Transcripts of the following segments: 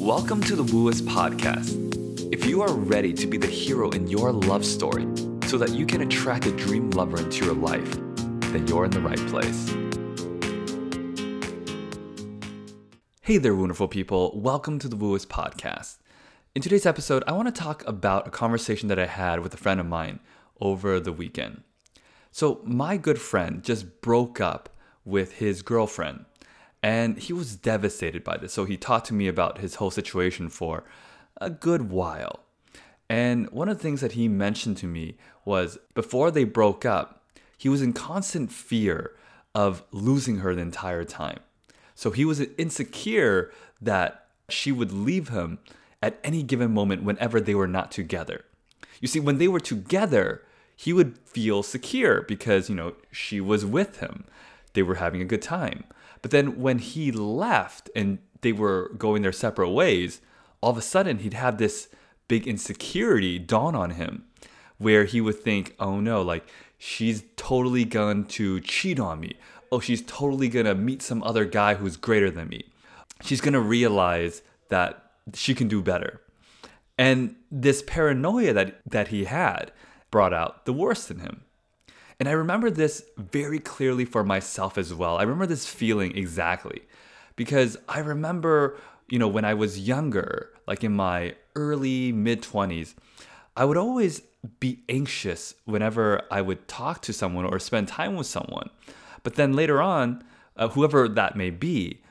Welcome to the Wooist Podcast. If you are ready to be the hero in your love story so that you can attract a dream lover into your life, then you're in the right place. Hey there, wonderful people. Welcome to the Wooist Podcast. In today's episode, I want to talk about a conversation that I had with a friend of mine over the weekend. So, my good friend just broke up with his girlfriend and he was devastated by this. So he talked to me about his whole situation for a good while. And one of the things that he mentioned to me was before they broke up, he was in constant fear of losing her the entire time. So he was insecure that she would leave him at any given moment whenever they were not together. You see, when they were together, he would feel secure because, you know, she was with him. They were having a good time. But then when he left and they were going their separate ways, all of a sudden he'd have this big insecurity dawn on him where he would think, oh no, like she's totally going to cheat on me. Oh, she's totally going to meet some other guy who's greater than me. She's going to realize that she can do better. And this paranoia that, that he had brought out the worst in him. And I remember this very clearly for myself as well. I remember this feeling exactly because I remember, you know, when I was younger, like in my early mid 20s, I would always be anxious whenever I would talk to someone or spend time with someone. But then later on, uh, whoever that may be,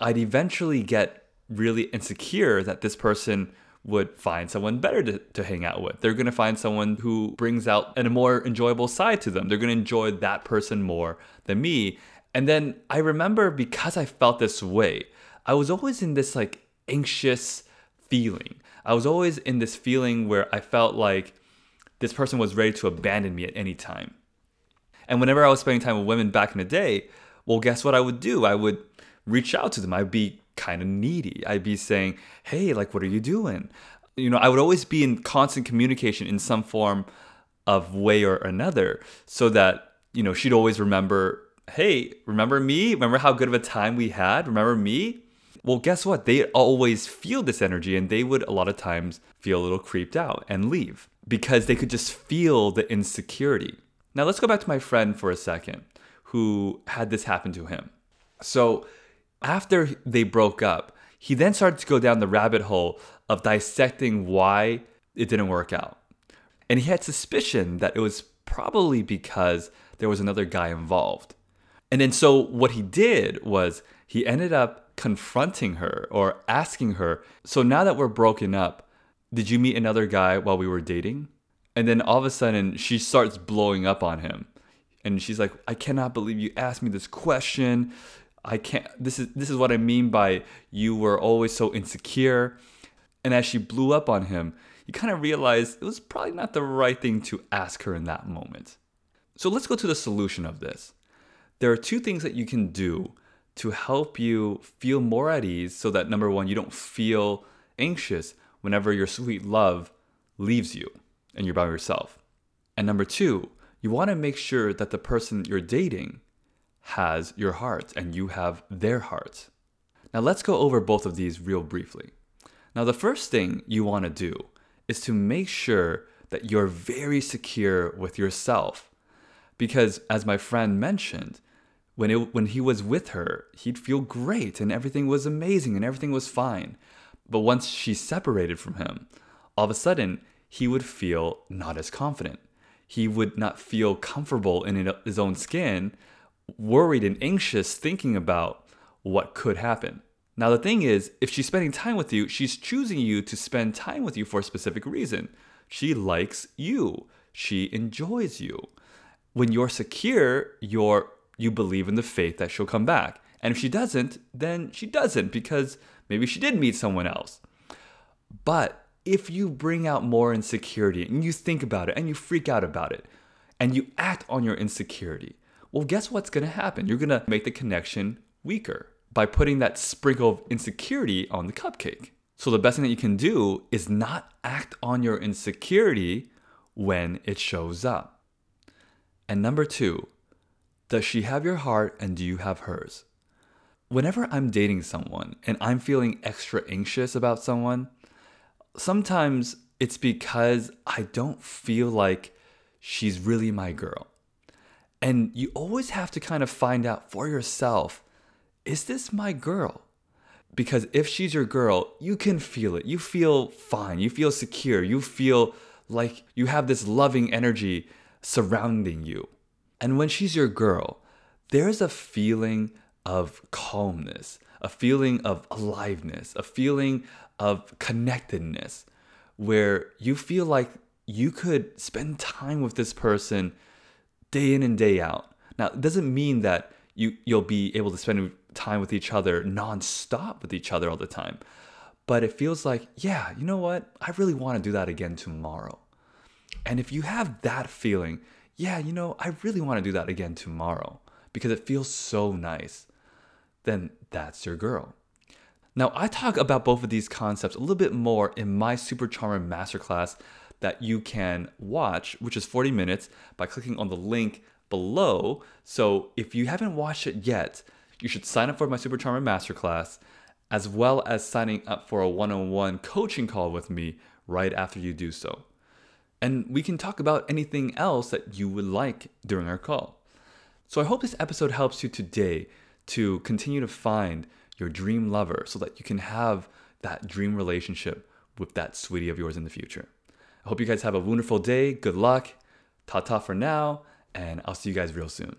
I'd eventually get really insecure that this person would find someone better to, to hang out with. They're going to find someone who brings out a more enjoyable side to them. They're going to enjoy that person more than me. And then I remember because I felt this way, I was always in this like anxious feeling. I was always in this feeling where I felt like this person was ready to abandon me at any time. And whenever I was spending time with women back in the day, well, guess what I would do? I would reach out to them. I'd be kind of needy. I'd be saying, hey, like, what are you doing? You know, I would always be in constant communication in some form of way or another so that, you know, she'd always remember, hey, remember me? Remember how good of a time we had? Remember me? Well, guess what? They always feel this energy and they would a lot of times feel a little creeped out and leave because they could just feel the insecurity. Now, let's go back to my friend for a second who had this happen to him. So, after they broke up, he then started to go down the rabbit hole of dissecting why it didn't work out. And he had suspicion that it was probably because there was another guy involved. And then so what he did was he ended up confronting her or asking her, So now that we're broken up, did you meet another guy while we were dating? And then all of a sudden she starts blowing up on him. And she's like, I cannot believe you asked me this question. I can't this is this is what I mean by you were always so insecure. And as she blew up on him, he kind of realized it was probably not the right thing to ask her in that moment. So let's go to the solution of this. There are two things that you can do to help you feel more at ease so that number one, you don't feel anxious whenever your sweet love leaves you and you're by yourself. And number two, you want to make sure that the person you're dating has your heart and you have their heart. Now, let's go over both of these real briefly. Now, the first thing you want to do is to make sure that you're very secure with yourself. Because, as my friend mentioned, when, it, when he was with her, he'd feel great and everything was amazing and everything was fine. But once she separated from him, all of a sudden, he would feel not as confident. He would not feel comfortable in his own skin worried and anxious thinking about what could happen. Now, the thing is, if she's spending time with you, she's choosing you to spend time with you for a specific reason. She likes you, she enjoys you. When you're secure, you're, you believe in the faith that she'll come back. And if she doesn't, then she doesn't because maybe she did meet someone else. But if you bring out more insecurity and you think about it and you freak out about it and you act on your insecurity, well, guess what's going to happen? You're going to make the connection weaker by putting that sprinkle of insecurity on the cupcake. So, the best thing that you can do is not act on your insecurity when it shows up. And number two, does she have your heart and do you have hers? whenever I'm dating someone and I'm feeling extra anxious about someone, sometimes it's because I don't feel like she's really my girl. And you always have to kind of find out for yourself is this my girl? Because if she's your girl, you can feel it. You feel fine. You feel secure. You feel like you have this loving energy surrounding you. And when she's your girl, there's a feeling of calmness, a feeling of aliveness, a feeling of connectedness where you feel like you could spend time with this person day in and day out. Now, it doesn't mean that you you'll be able to spend time with each other nonstop with each other all the time. But it feels like, yeah, you know what? I really want to do that again tomorrow. And if you have that feeling, yeah, you know, I really want to do that again tomorrow because it feels so nice, then that's your girl. Now, I talk about both of these concepts a little bit more in my Super Charmer Masterclass that you can watch, which is 40 minutes, by clicking on the link below. So if you haven't watched it yet, you should sign up for my Super Charmer Masterclass, as well as signing up for a one on one coaching call with me right after you do so. And we can talk about anything else that you would like during our call. So I hope this episode helps you today to continue to find your dream lover so that you can have that dream relationship with that sweetie of yours in the future. I hope you guys have a wonderful day. Good luck. Ta ta for now, and I'll see you guys real soon.